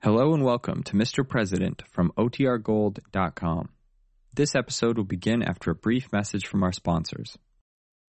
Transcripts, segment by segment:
Hello and welcome to Mr. President from OTRGold.com. This episode will begin after a brief message from our sponsors.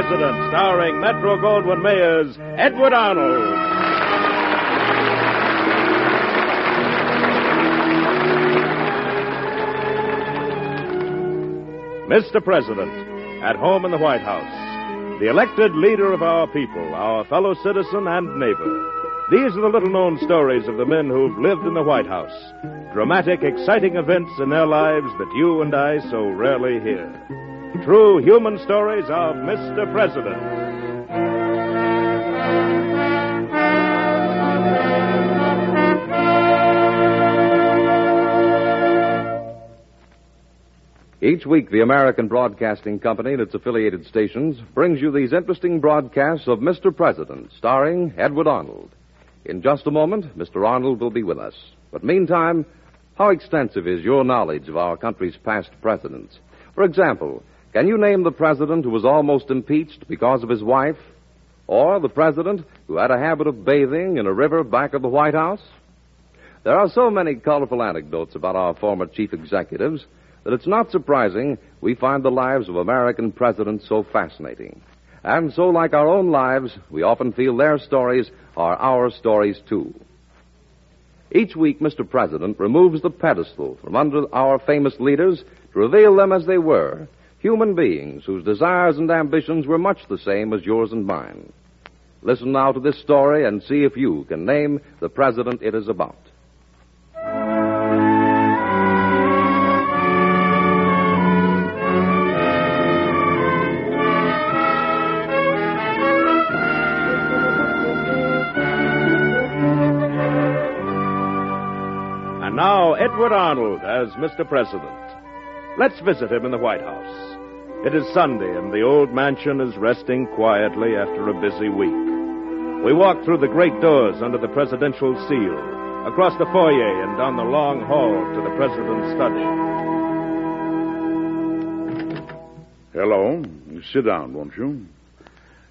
President, starring Metro Goldwyn Mayer's Edward Arnold. Mr. President, at home in the White House, the elected leader of our people, our fellow citizen and neighbor. These are the little known stories of the men who've lived in the White House. Dramatic, exciting events in their lives that you and I so rarely hear. True human stories of Mr. President. Each week, the American Broadcasting Company and its affiliated stations brings you these interesting broadcasts of Mr. President, starring Edward Arnold. In just a moment, Mr. Arnold will be with us. But meantime, how extensive is your knowledge of our country's past presidents? For example, can you name the president who was almost impeached because of his wife? Or the president who had a habit of bathing in a river back of the White House? There are so many colorful anecdotes about our former chief executives that it's not surprising we find the lives of American presidents so fascinating. And so, like our own lives, we often feel their stories are our stories too. Each week, Mr. President removes the pedestal from under our famous leaders to reveal them as they were human beings whose desires and ambitions were much the same as yours and mine. Listen now to this story and see if you can name the president it is about. And now, Edward Arnold as Mr. President. Let's visit him in the White House. It is Sunday, and the old mansion is resting quietly after a busy week. We walk through the great doors under the presidential seal, across the foyer and down the long hall to the president's study. Hello. Sit down, won't you?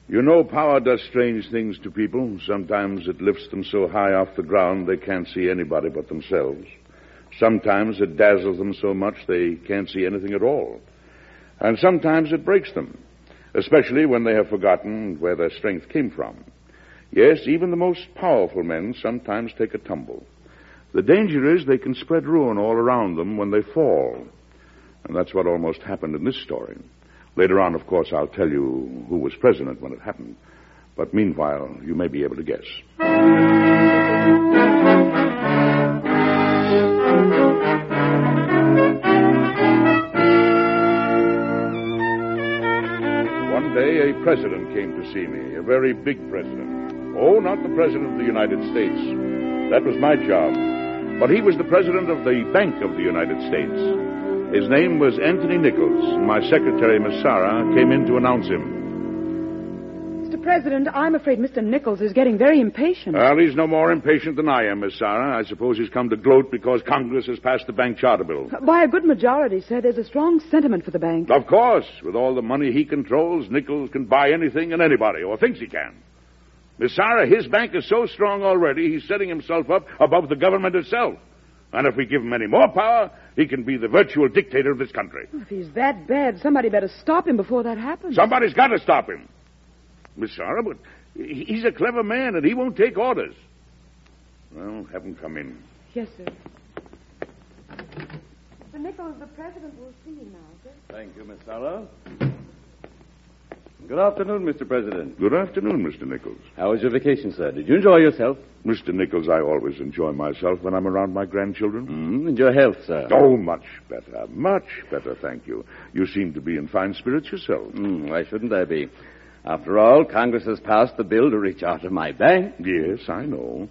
You know, power does strange things to people. Sometimes it lifts them so high off the ground they can't see anybody but themselves. Sometimes it dazzles them so much they can't see anything at all. And sometimes it breaks them, especially when they have forgotten where their strength came from. Yes, even the most powerful men sometimes take a tumble. The danger is they can spread ruin all around them when they fall. And that's what almost happened in this story. Later on, of course, I'll tell you who was president when it happened. But meanwhile, you may be able to guess. Day, a president came to see me, a very big president. Oh, not the president of the United States. That was my job. But he was the president of the Bank of the United States. His name was Anthony Nichols. My secretary, Miss Sarah, came in to announce him. President, I'm afraid Mr. Nichols is getting very impatient. Well, he's no more impatient than I am, Miss Sarah. I suppose he's come to gloat because Congress has passed the bank charter bill. By a good majority, sir, there's a strong sentiment for the bank. Of course, with all the money he controls, Nichols can buy anything and anybody, or thinks he can. Miss Sarah, his bank is so strong already, he's setting himself up above the government itself. And if we give him any more power, he can be the virtual dictator of this country. If he's that bad, somebody better stop him before that happens. Somebody's got to stop him. Miss Sarah, but he's a clever man and he won't take orders. Well, have him come in. Yes, sir. Mr. Nichols, the president will see you now, sir. Thank you, Miss Sarah. Good afternoon, Mr. President. Good afternoon, Mr. Nichols. How was your vacation, sir? Did you enjoy yourself? Mr. Nichols, I always enjoy myself when I'm around my grandchildren. Mm, and your health, sir? Oh, much better. Much better, thank you. You seem to be in fine spirits yourself. Mm, why shouldn't I be? After all, Congress has passed the bill to reach out to my bank. Yes, I know.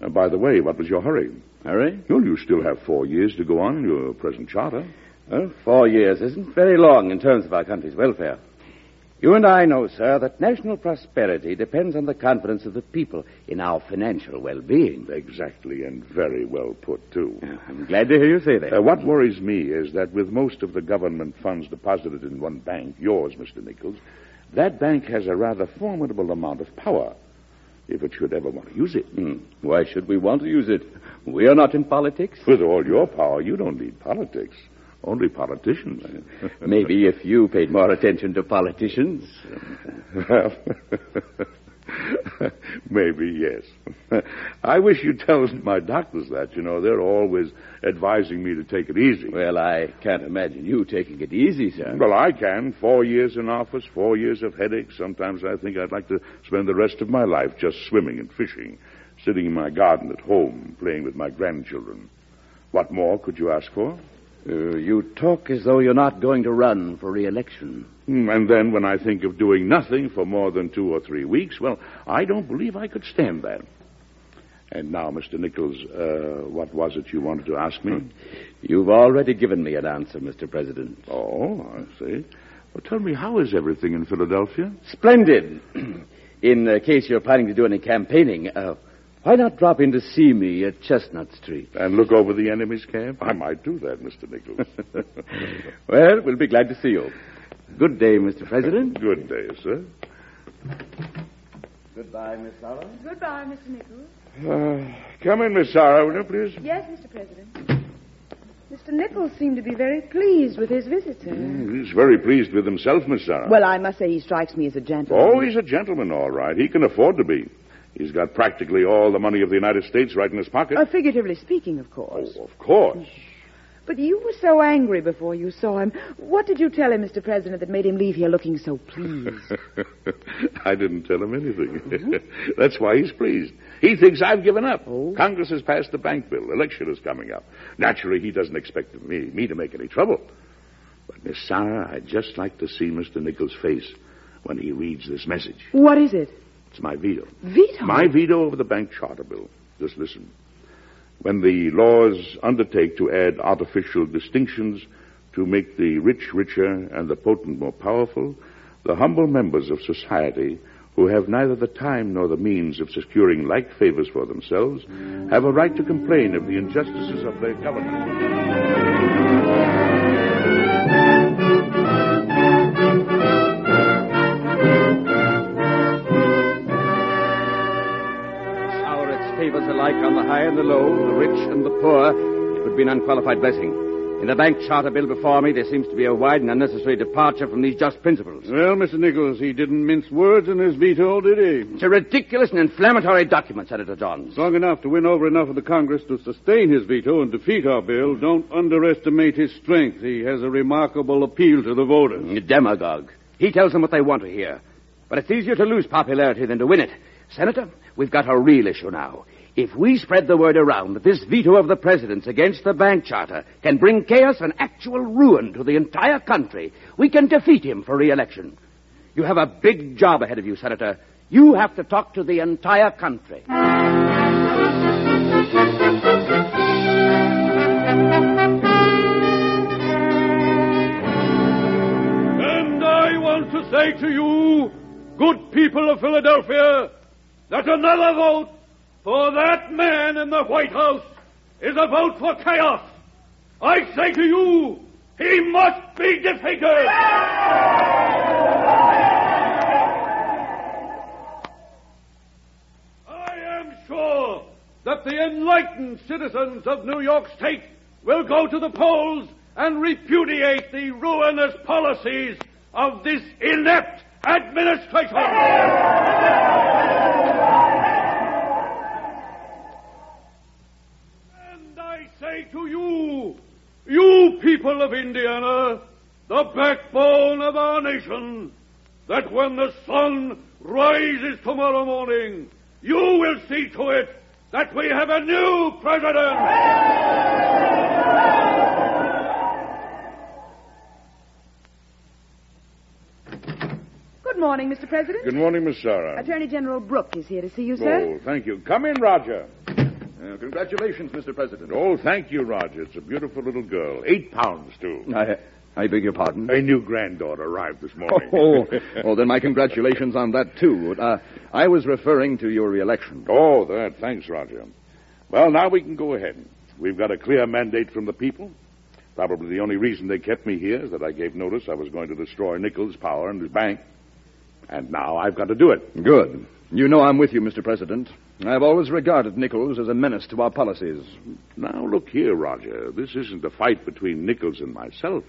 Uh, by the way, what was your hurry? Hurry? Well, you still have four years to go on in your present charter. Well, four years isn't very long in terms of our country's welfare. You and I know, sir, that national prosperity depends on the confidence of the people in our financial well-being. Exactly, and very well put, too. I'm glad to hear you say that. Uh, what worries me is that with most of the government funds deposited in one bank, yours, Mr. Nichols, that bank has a rather formidable amount of power if it should ever want to use it. Hmm. Why should we want to use it? We are not in politics. With all your power, you don't need politics. Only politicians. Maybe if you paid more attention to politicians. Well, maybe yes. I wish you'd tell my doctors that. You know, they're always advising me to take it easy. Well, I can't imagine you taking it easy, sir. Well, I can. Four years in office, four years of headaches. Sometimes I think I'd like to spend the rest of my life just swimming and fishing, sitting in my garden at home, playing with my grandchildren. What more could you ask for? Uh, you talk as though you're not going to run for re-election. Hmm, And then when I think of doing nothing for more than two or three weeks, well, I don't believe I could stand that. And now, Mr. Nichols, uh, what was it you wanted to ask me? You've already given me an answer, Mr. President. Oh, I see. Well, tell me, how is everything in Philadelphia? Splendid. in uh, case you're planning to do any campaigning, uh, why not drop in to see me at Chestnut Street? And look over the enemy's camp? I might do that, Mr. Nichols. Well, we'll be glad to see you. Good day, Mr. President. Good day, sir. Goodbye, Miss Sarah. Goodbye, Mr. Nichols. Uh, come in, Miss Sarah, will you, please? Yes, Mr. President. Mr. Nichols seemed to be very pleased with his visitor. He's very pleased with himself, Miss Sarah. Well, I must say he strikes me as a gentleman. Oh, he's a gentleman, all right. He can afford to be. He's got practically all the money of the United States right in his pocket. Uh, figuratively speaking, of course. Oh, of course. But you were so angry before you saw him. What did you tell him, Mr. President, that made him leave here looking so pleased? I didn't tell him anything. That's why he's pleased. He thinks I've given up. Oh. Congress has passed the bank bill. Election is coming up. Naturally, he doesn't expect me, me to make any trouble. But, Miss Sarah, I'd just like to see Mr. Nichols' face when he reads this message. what is it? It's my veto. Veto? My veto over the bank charter bill. Just listen. When the laws undertake to add artificial distinctions to make the rich richer and the potent more powerful, the humble members of society who have neither the time nor the means of securing like favors for themselves have a right to complain of the injustices of their government. Alike on the high and the low, the rich and the poor. It would be an unqualified blessing. In the bank charter bill before me, there seems to be a wide and unnecessary departure from these just principles. Well, Mr. Nichols, he didn't mince words in his veto, did he? It's a ridiculous and inflammatory document, Senator Johns. Long enough to win over enough of the Congress to sustain his veto and defeat our bill. Don't underestimate his strength. He has a remarkable appeal to the voters. A demagogue. He tells them what they want to hear. But it's easier to lose popularity than to win it. Senator, we've got a real issue now. If we spread the word around that this veto of the president's against the bank charter can bring chaos and actual ruin to the entire country, we can defeat him for re-election. You have a big job ahead of you, Senator. You have to talk to the entire country. And I want to say to you, good people of Philadelphia, that another vote for that man in the White House is a vote for chaos. I say to you, he must be defeated. I am sure that the enlightened citizens of New York State will go to the polls and repudiate the ruinous policies of this inept administration. And I say to you, you people of Indiana, the backbone of our nation, that when the sun rises tomorrow morning, you will see to it that we have a new president. Good morning, Mr. President. Good morning, Miss Sarah. Attorney General Brooke is here to see you, sir. Oh, thank you. Come in, Roger. Uh, congratulations, Mr. President. Oh, thank you, Roger. It's a beautiful little girl. Eight pounds, too. I, I beg your pardon. A new granddaughter arrived this morning. Oh, oh, then my congratulations on that, too. Uh, I was referring to your reelection. Oh, that. Thanks, Roger. Well, now we can go ahead. We've got a clear mandate from the people. Probably the only reason they kept me here is that I gave notice I was going to destroy Nichols' power and his bank. And now I've got to do it. Good. You know I'm with you, Mr. President. I've always regarded Nichols as a menace to our policies. Now, look here, Roger. This isn't a fight between Nichols and myself.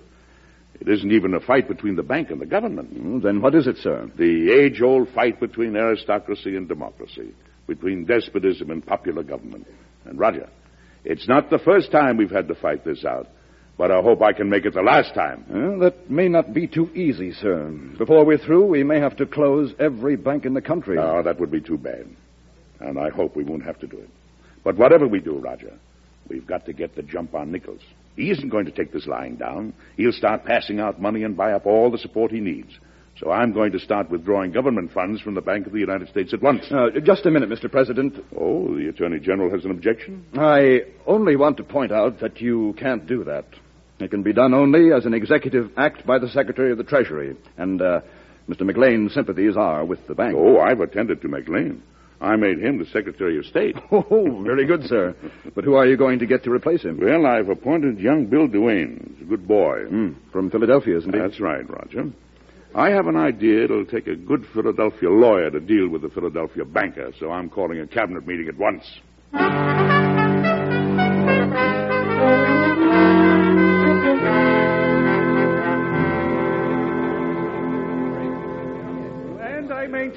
It isn't even a fight between the bank and the government. Mm, Then what is it, sir? The age old fight between aristocracy and democracy, between despotism and popular government. And, Roger, it's not the first time we've had to fight this out, but I hope I can make it the last time. Uh, that may not be too easy, sir. Before we're through, we may have to close every bank in the country. No, that would be too bad. And I hope we won't have to do it. But whatever we do, Roger, we've got to get the jump on Nichols. He isn't going to take this lying down. He'll start passing out money and buy up all the support he needs. So I'm going to start withdrawing government funds from the Bank of the United States at once. Uh, just a minute, Mr. President. Oh, the Attorney General has an objection? I only want to point out that you can't do that. It can be done only as an executive act by the Secretary of the Treasury. And uh, Mr. McLean's sympathies are with the bank. Oh, I've attended to McLean. I made him the Secretary of State. Oh, very good, sir. But who are you going to get to replace him? Well, I've appointed young Bill Duane. He's a good boy. Hmm, from Philadelphia, isn't he? That's right, Roger. I have an idea it'll take a good Philadelphia lawyer to deal with a Philadelphia banker, so I'm calling a cabinet meeting at once.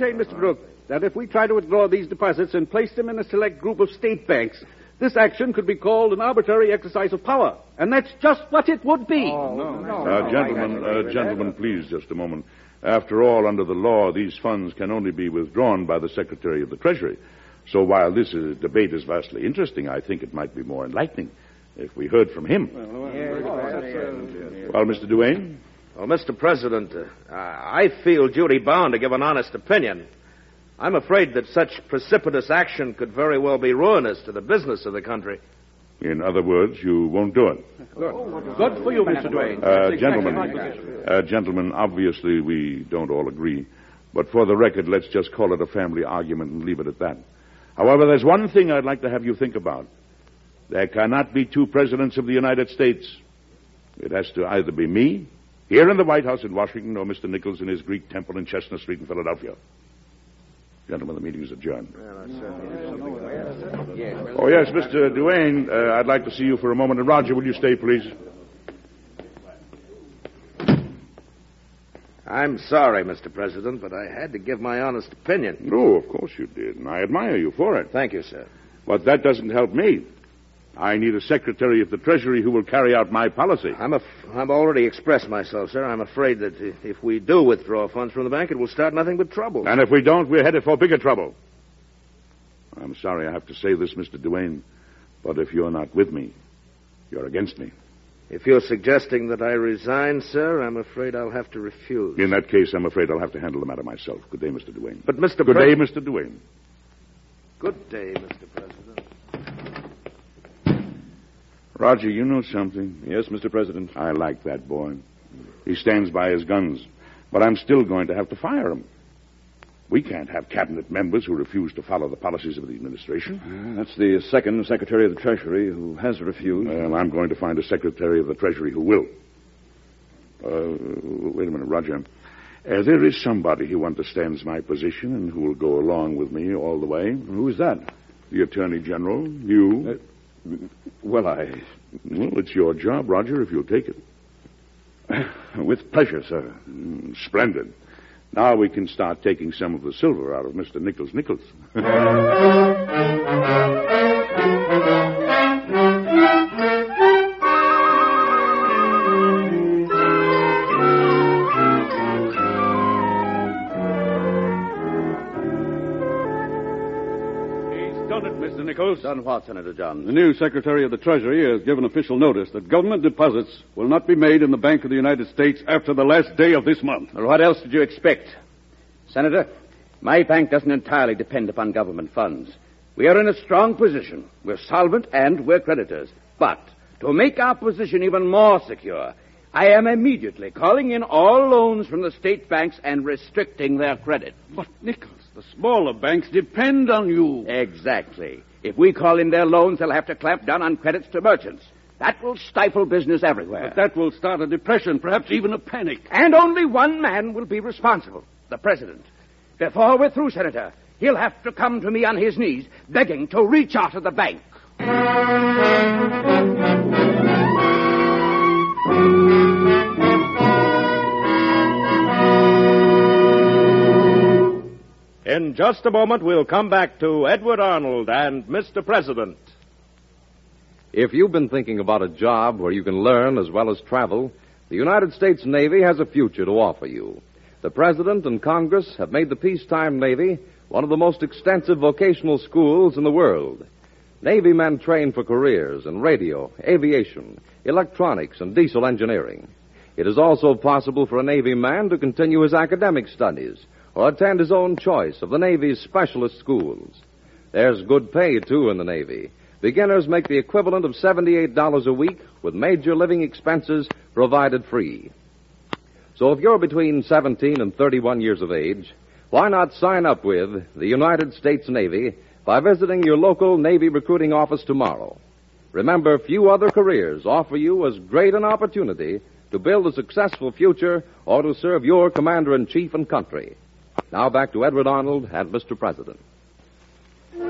Maintain, Mr. Brooke, that if we try to withdraw these deposits and place them in a select group of state banks, this action could be called an arbitrary exercise of power. And that's just what it would be. Uh, gentlemen, uh, gentlemen, please, just a moment. After all, under the law, these funds can only be withdrawn by the Secretary of the Treasury. So while this is, debate is vastly interesting, I think it might be more enlightening if we heard from him. Well, Mr. Duane? Well, Mr. President, uh, I feel duty bound to give an honest opinion. I'm afraid that such precipitous action could very well be ruinous to the business of the country. In other words, you won't do it. Good for you, Mr. Duane. Uh, gentlemen, uh, gentlemen, obviously we don't all agree. But for the record, let's just call it a family argument and leave it at that. However, there's one thing I'd like to have you think about. There cannot be two presidents of the United States. It has to either be me, here in the White House in Washington, or Mr. Nichols in his Greek temple in Chestnut Street in Philadelphia. Gentlemen, the meeting is adjourned. Oh, yes, Mr. Duane, uh, I'd like to see you for a moment. And Roger, will you stay, please? I'm sorry, Mr. President, but I had to give my honest opinion. No, of course you did, and I admire you for it. Thank you, sir. But that doesn't help me. I need a Secretary of the Treasury who will carry out my policy. I'm af- I've already expressed myself, sir. I'm afraid that if we do withdraw funds from the bank, it will start nothing but trouble. And if we don't, we're headed for bigger trouble. I'm sorry I have to say this, Mr. Duane, but if you're not with me, you're against me. If you're suggesting that I resign, sir, I'm afraid I'll have to refuse. In that case, I'm afraid I'll have to handle the matter myself. Good day, Mr. Duane. But, Mr. Good Pres- day, Mr. Duane. Good day, Mr. President. Roger, you know something? Yes, Mr. President. I like that boy. He stands by his guns. But I'm still going to have to fire him. We can't have cabinet members who refuse to follow the policies of the administration. Uh, that's the second Secretary of the Treasury who has refused. Well, I'm going to find a Secretary of the Treasury who will. Uh, wait a minute, Roger. Uh, there is somebody who understands my position and who will go along with me all the way. Who's that? The Attorney General, you. Well, I. Well, it's your job, Roger, if you'll take it. With pleasure, sir. Splendid. Now we can start taking some of the silver out of Mr. Nichols Nichols. Nichols. Done what, Senator John? The new Secretary of the Treasury has given official notice that government deposits will not be made in the Bank of the United States after the last day of this month. Well, what else did you expect? Senator, my bank doesn't entirely depend upon government funds. We are in a strong position. We're solvent and we're creditors. But to make our position even more secure, I am immediately calling in all loans from the state banks and restricting their credit. But, Nichols, the smaller banks depend on you. Exactly. If we call in their loans, they'll have to clamp down on credits to merchants. That will stifle business everywhere. But that will start a depression, perhaps even a panic. And only one man will be responsible the President. Before we're through, Senator, he'll have to come to me on his knees, begging to reach out of the bank. In just a moment, we'll come back to Edward Arnold and Mr. President. If you've been thinking about a job where you can learn as well as travel, the United States Navy has a future to offer you. The President and Congress have made the peacetime Navy one of the most extensive vocational schools in the world. Navy men train for careers in radio, aviation, electronics, and diesel engineering. It is also possible for a Navy man to continue his academic studies or attend his own choice of the Navy's specialist schools. There's good pay, too, in the Navy. Beginners make the equivalent of $78 a week with major living expenses provided free. So if you're between 17 and 31 years of age, why not sign up with the United States Navy by visiting your local Navy recruiting office tomorrow? Remember, few other careers offer you as great an opportunity to build a successful future or to serve your commander in chief and country. Now back to Edward Arnold and Mr. President. Do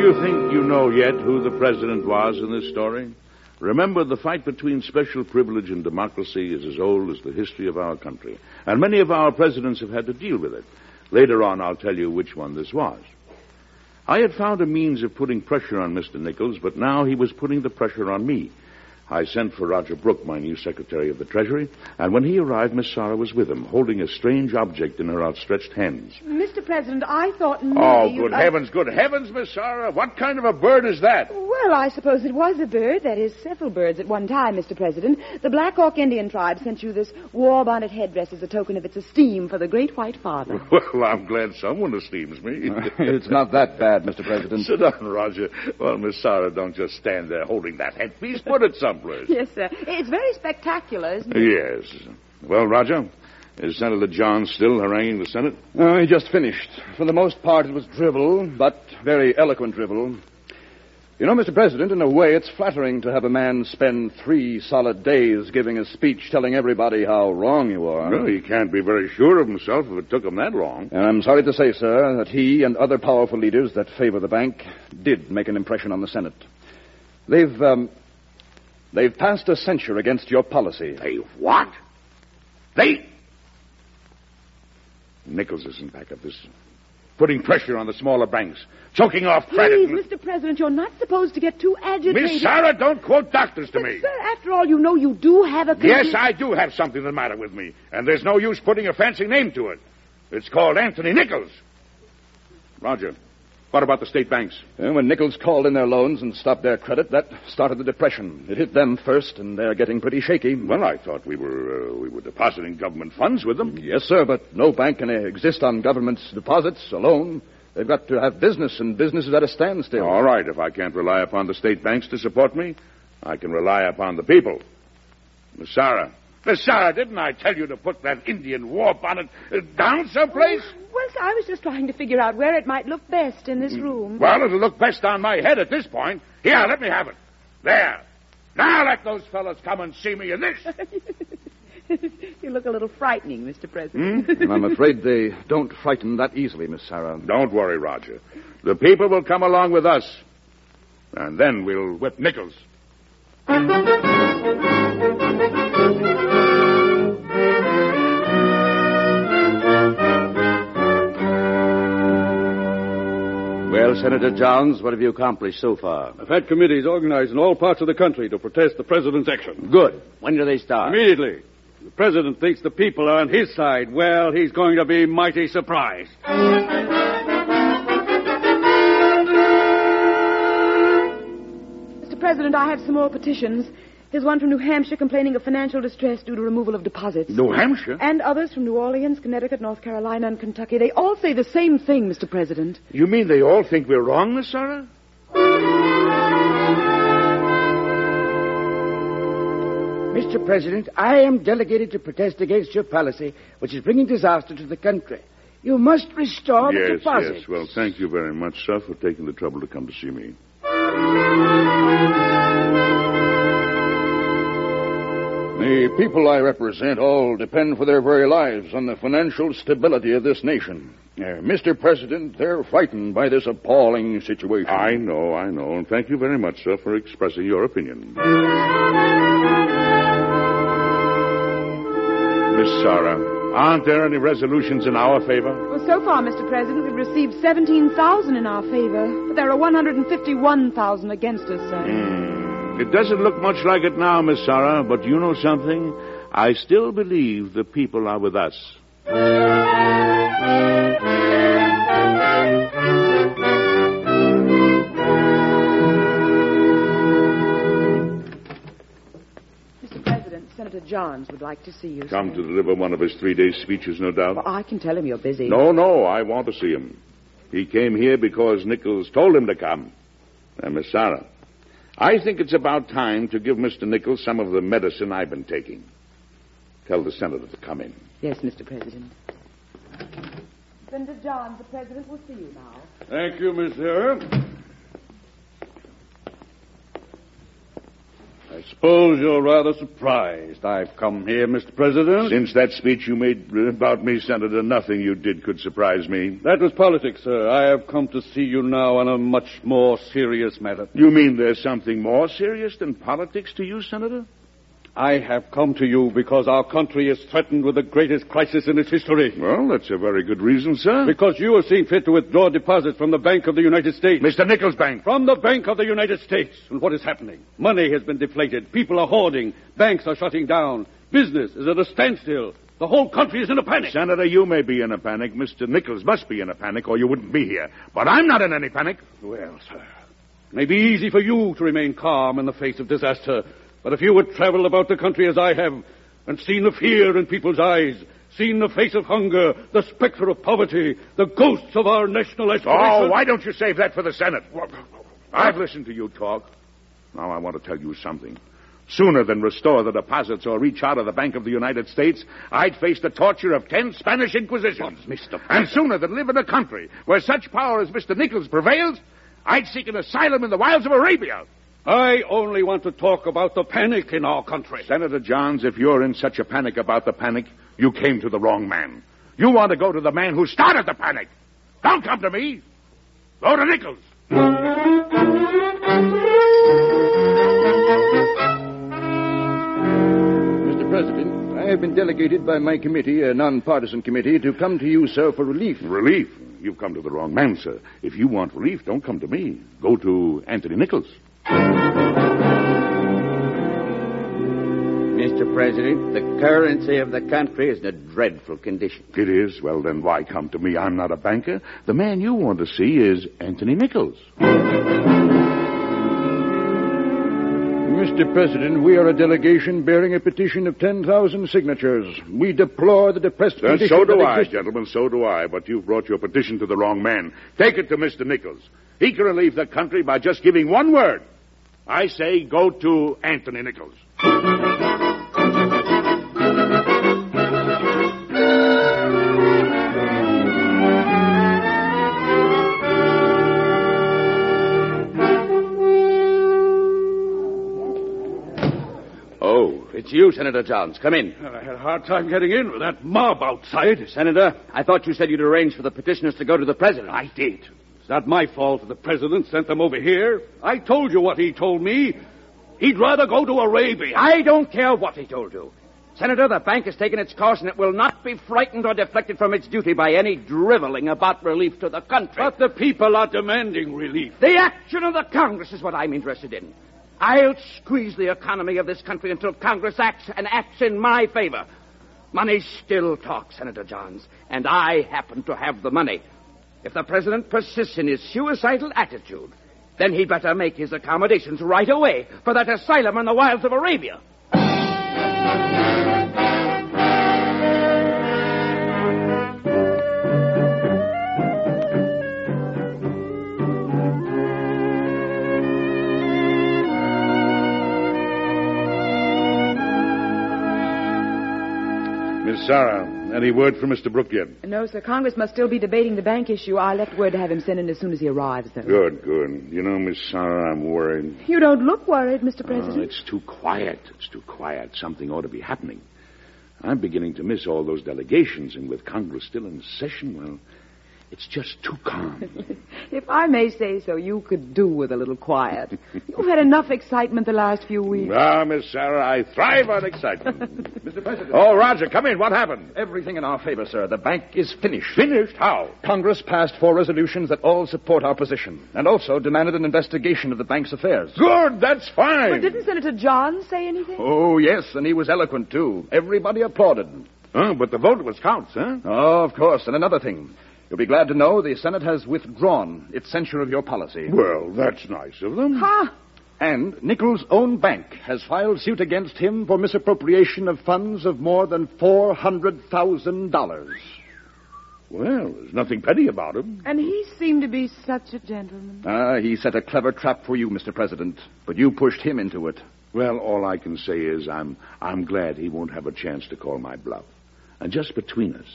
you think you know yet who the president was in this story? Remember, the fight between special privilege and democracy is as old as the history of our country, and many of our presidents have had to deal with it. Later on, I'll tell you which one this was. I had found a means of putting pressure on Mr. Nichols, but now he was putting the pressure on me. I sent for Roger Brooke, my new Secretary of the Treasury, and when he arrived, Miss Sarah was with him, holding a strange object in her outstretched hands. Mr. President, I thought oh, maybe Oh, you'd good like- heavens, good heavens, Miss Sarah. What kind of a bird is that? Well, I suppose it was a bird. That is, several birds at one time, Mr. President. The Black Hawk Indian tribe sent you this war bonnet headdress as a token of its esteem for the great white father. Well, I'm glad someone esteems me. it's not that bad, Mr. President. Sit down, Roger. Well, Miss Sarah, don't just stand there holding that headpiece. Put it someplace. yes, sir. It's very spectacular, isn't it? Yes. Well, Roger, is Senator John still haranguing the Senate? Oh, he just finished. For the most part, it was drivel, but very eloquent drivel. You know, Mr. President, in a way, it's flattering to have a man spend three solid days giving a speech telling everybody how wrong you are. No, he can't be very sure of himself if it took him that long. And I'm sorry to say, sir, that he and other powerful leaders that favor the bank did make an impression on the Senate. They've, um, they've passed a censure against your policy. They what? They. Nichols isn't back at this. Putting pressure on the smaller banks, choking off credit. Please, Mr. President, you're not supposed to get too agitated. Miss Sarah, don't quote doctors to But, me. sir, after all, you know you do have a... Yes, I do have something the matter with me, and there's no use putting a fancy name to it. It's called Anthony Nichols. Roger, what about the state banks? And when Nichols called in their loans and stopped their credit, that started the depression. It hit them first, and they're getting pretty shaky. Well, I thought we were uh, we were depositing government funds with them. Yes, sir, but no bank can exist on government's deposits alone. They've got to have business, and business is at a standstill. All right, if I can't rely upon the state banks to support me, I can rely upon the people. Miss Sarah. Miss Sarah, didn't I tell you to put that Indian war bonnet uh, down someplace? Well, sir, I was just trying to figure out where it might look best in this room. Well, it'll look best on my head at this point. Here, let me have it. There. Now let those fellows come and see me in this. you look a little frightening, Mr. President. And I'm afraid they don't frighten that easily, Miss Sarah. Don't worry, Roger. The people will come along with us. And then we'll whip Nichols. Well, Senator Johns, what have you accomplished so far? I've had committees organized in all parts of the country to protest the president's action. Good. When do they start? Immediately. The president thinks the people are on his side. Well, he's going to be mighty surprised. President, I have some more petitions. Here's one from New Hampshire complaining of financial distress due to removal of deposits. New Hampshire? And others from New Orleans, Connecticut, North Carolina, and Kentucky. They all say the same thing, Mr. President. You mean they all think we're wrong, Miss Sarah? Mr. President, I am delegated to protest against your policy, which is bringing disaster to the country. You must restore the yes, deposits. yes. Well, thank you very much, sir, for taking the trouble to come to see me. The people I represent all depend for their very lives on the financial stability of this nation. Uh, Mr. President, they're frightened by this appalling situation. I know, I know, and thank you very much, sir, for expressing your opinion. Miss Sarah, aren't there any resolutions in our favor? Well, so far, Mr. President, we've received 17,000 in our favor, but there are 151,000 against us, sir. Hmm. It doesn't look much like it now, Miss Sarah, but you know something? I still believe the people are with us. Senator Johns would like to see you. Come sir. to deliver one of his three-day speeches, no doubt. Well, I can tell him you're busy. No, no, I want to see him. He came here because Nichols told him to come. Now, Miss Sarah, I think it's about time to give Mr. Nichols some of the medicine I've been taking. Tell the senator to come in. Yes, Mr. President. Senator Johns, the President will see you now. Thank you, Miss Sarah. I suppose you're rather surprised I've come here, Mr. President. Since that speech you made about me, Senator, nothing you did could surprise me. That was politics, sir. I have come to see you now on a much more serious matter. You mean there's something more serious than politics to you, Senator? I have come to you because our country is threatened with the greatest crisis in its history. Well, that's a very good reason, sir. Because you have seen fit to withdraw deposits from the Bank of the United States. Mr. Nichols Bank. From the Bank of the United States. And what is happening? Money has been deflated. People are hoarding. Banks are shutting down. Business is at a standstill. The whole country is in a panic. Senator, you may be in a panic. Mr. Nichols must be in a panic, or you wouldn't be here. But I'm not in any panic. Well, sir, it may be easy for you to remain calm in the face of disaster. But if you had traveled about the country as I have and seen the fear in people's eyes, seen the face of hunger, the specter of poverty, the ghosts of our national aspirations... Oh, why don't you save that for the Senate? I've listened to you talk. Now I want to tell you something. Sooner than restore the deposits or reach out of the Bank of the United States, I'd face the torture of ten Spanish Inquisitions. Mr. And sooner than live in a country where such power as Mr. Nichols prevails, I'd seek an asylum in the wilds of Arabia. I only want to talk about the panic in our country. Senator Johns, if you're in such a panic about the panic, you came to the wrong man. You want to go to the man who started the panic. Don't come to me. Go to Nichols. Mr. President, I have been delegated by my committee, a nonpartisan committee, to come to you, sir, for relief. Relief? You've come to the wrong man, sir. If you want relief, don't come to me. Go to Anthony Nichols. Mr. President, the currency of the country is in a dreadful condition. It is? Well, then why come to me? I'm not a banker. The man you want to see is Anthony Nichols. Mr. President, we are a delegation bearing a petition of 10,000 signatures. We deplore the depressed Then condition so do I, exists- gentlemen, so do I. But you've brought your petition to the wrong man. Take it to Mr. Nichols. He can relieve the country by just giving one word. I say go to Anthony Nichols. Oh, it's you, Senator Johns. Come in. I had a hard time getting in with that mob outside. Senator, I thought you said you'd arranged for the petitioners to go to the president. I did. It's not my fault that the president sent them over here. I told you what he told me. He'd rather go to Arabia. I don't care what he told you. Senator, the bank has taken its course, and it will not be frightened or deflected from its duty by any driveling about relief to the country. But the people are demanding relief. The action of the Congress is what I'm interested in. I'll squeeze the economy of this country until Congress acts and acts in my favor. Money still talks, Senator Johns, and I happen to have the money. If the president persists in his suicidal attitude, then he'd better make his accommodations right away for that asylum in the wilds of Arabia. Miss Sarah, any word from Mr. Brooke yet? No, sir. Congress must still be debating the bank issue. I left word to have him sent in as soon as he arrives, though. Good, good. You know, Miss Sarah, I'm worried. You don't look worried, Mr. Oh, President. it's too quiet. It's too quiet. Something ought to be happening. I'm beginning to miss all those delegations, and with Congress still in session, well, it's just too calm. If I may say so, you could do with a little quiet. You've had enough excitement the last few weeks. ah, Miss Sarah, I thrive on excitement. Mr. President. oh, Roger, come in. What happened? Everything in our favor, sir. The bank is finished. Finished? How? Congress passed four resolutions that all support our position, and also demanded an investigation of the bank's affairs. Good, that's fine. But didn't Senator John say anything? Oh, yes, and he was eloquent, too. Everybody applauded. Oh, but the vote was counts, huh? Oh, of course. And another thing. You'll be glad to know the Senate has withdrawn its censure of your policy. Well, that's nice of them. Ha! And Nichols' own bank has filed suit against him for misappropriation of funds of more than $400,000. Well, there's nothing petty about him. And he seemed to be such a gentleman. Ah, he set a clever trap for you, Mr. President, but you pushed him into it. Well, all I can say is I'm I'm glad he won't have a chance to call my bluff. And just between us,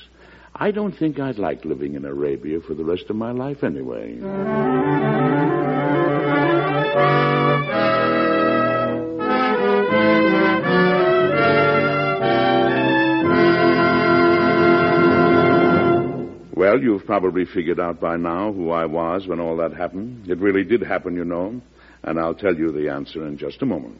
I don't think I'd like living in Arabia for the rest of my life anyway. Well, you've probably figured out by now who I was when all that happened. It really did happen, you know, and I'll tell you the answer in just a moment.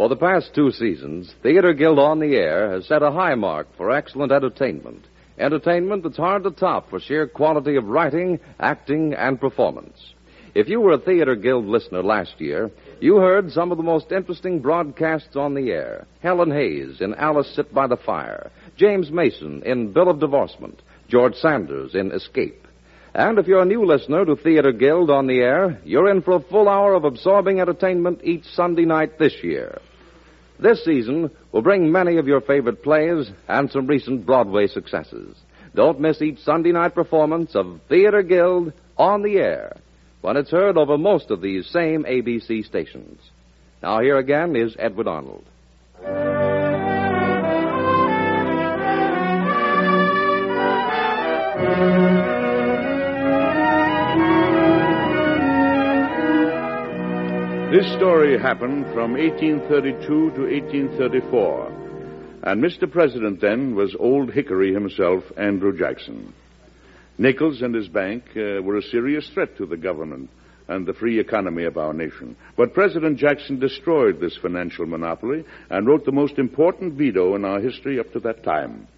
For the past two seasons, Theater Guild on the Air has set a high mark for excellent entertainment. Entertainment that's hard to top for sheer quality of writing, acting, and performance. If you were a Theater Guild listener last year, you heard some of the most interesting broadcasts on the air. Helen Hayes in Alice Sit by the Fire, James Mason in Bill of Divorcement, George Sanders in Escape. And if you're a new listener to Theater Guild on the air, you're in for a full hour of absorbing entertainment each Sunday night this year. This season will bring many of your favorite plays and some recent Broadway successes. Don't miss each Sunday night performance of Theater Guild on the air when it's heard over most of these same ABC stations. Now, here again is Edward Arnold. This story happened from 1832 to 1834. And Mr. President then was Old Hickory himself, Andrew Jackson. Nichols and his bank uh, were a serious threat to the government and the free economy of our nation. But President Jackson destroyed this financial monopoly and wrote the most important veto in our history up to that time.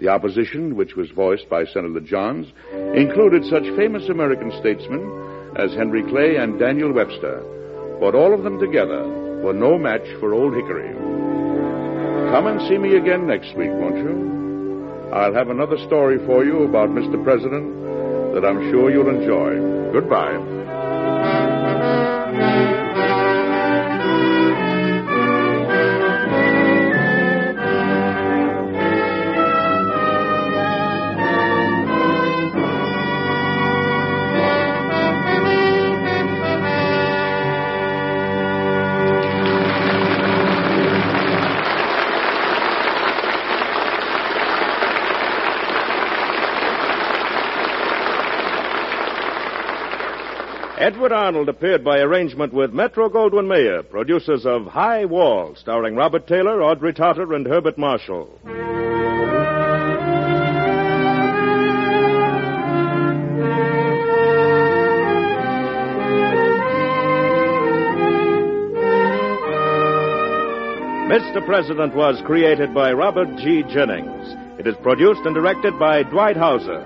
The opposition, which was voiced by Senator Johns, included such famous American statesmen as Henry Clay and Daniel Webster. But all of them together were no match for Old Hickory. Come and see me again next week, won't you? I'll have another story for you about Mr. President that I'm sure you'll enjoy. Goodbye. Arnold appeared by arrangement with Metro Goldwyn Mayer, producers of High Wall, starring Robert Taylor, Audrey Totter, and Herbert Marshall. Mr. President was created by Robert G. Jennings. It is produced and directed by Dwight Hauser.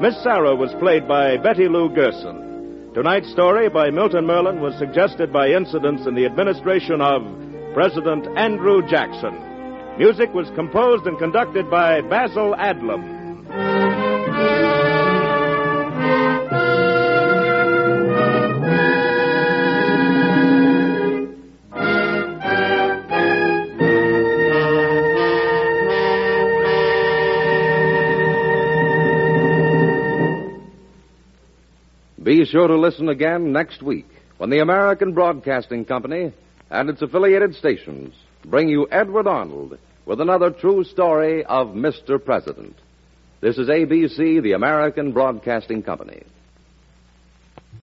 Miss Sarah was played by Betty Lou Gerson. Tonight's story by Milton Merlin was suggested by incidents in the administration of President Andrew Jackson. Music was composed and conducted by Basil Adlam. Sure to listen again next week when the American Broadcasting Company and its affiliated stations bring you Edward Arnold with another true story of Mr. President. This is ABC, the American Broadcasting Company.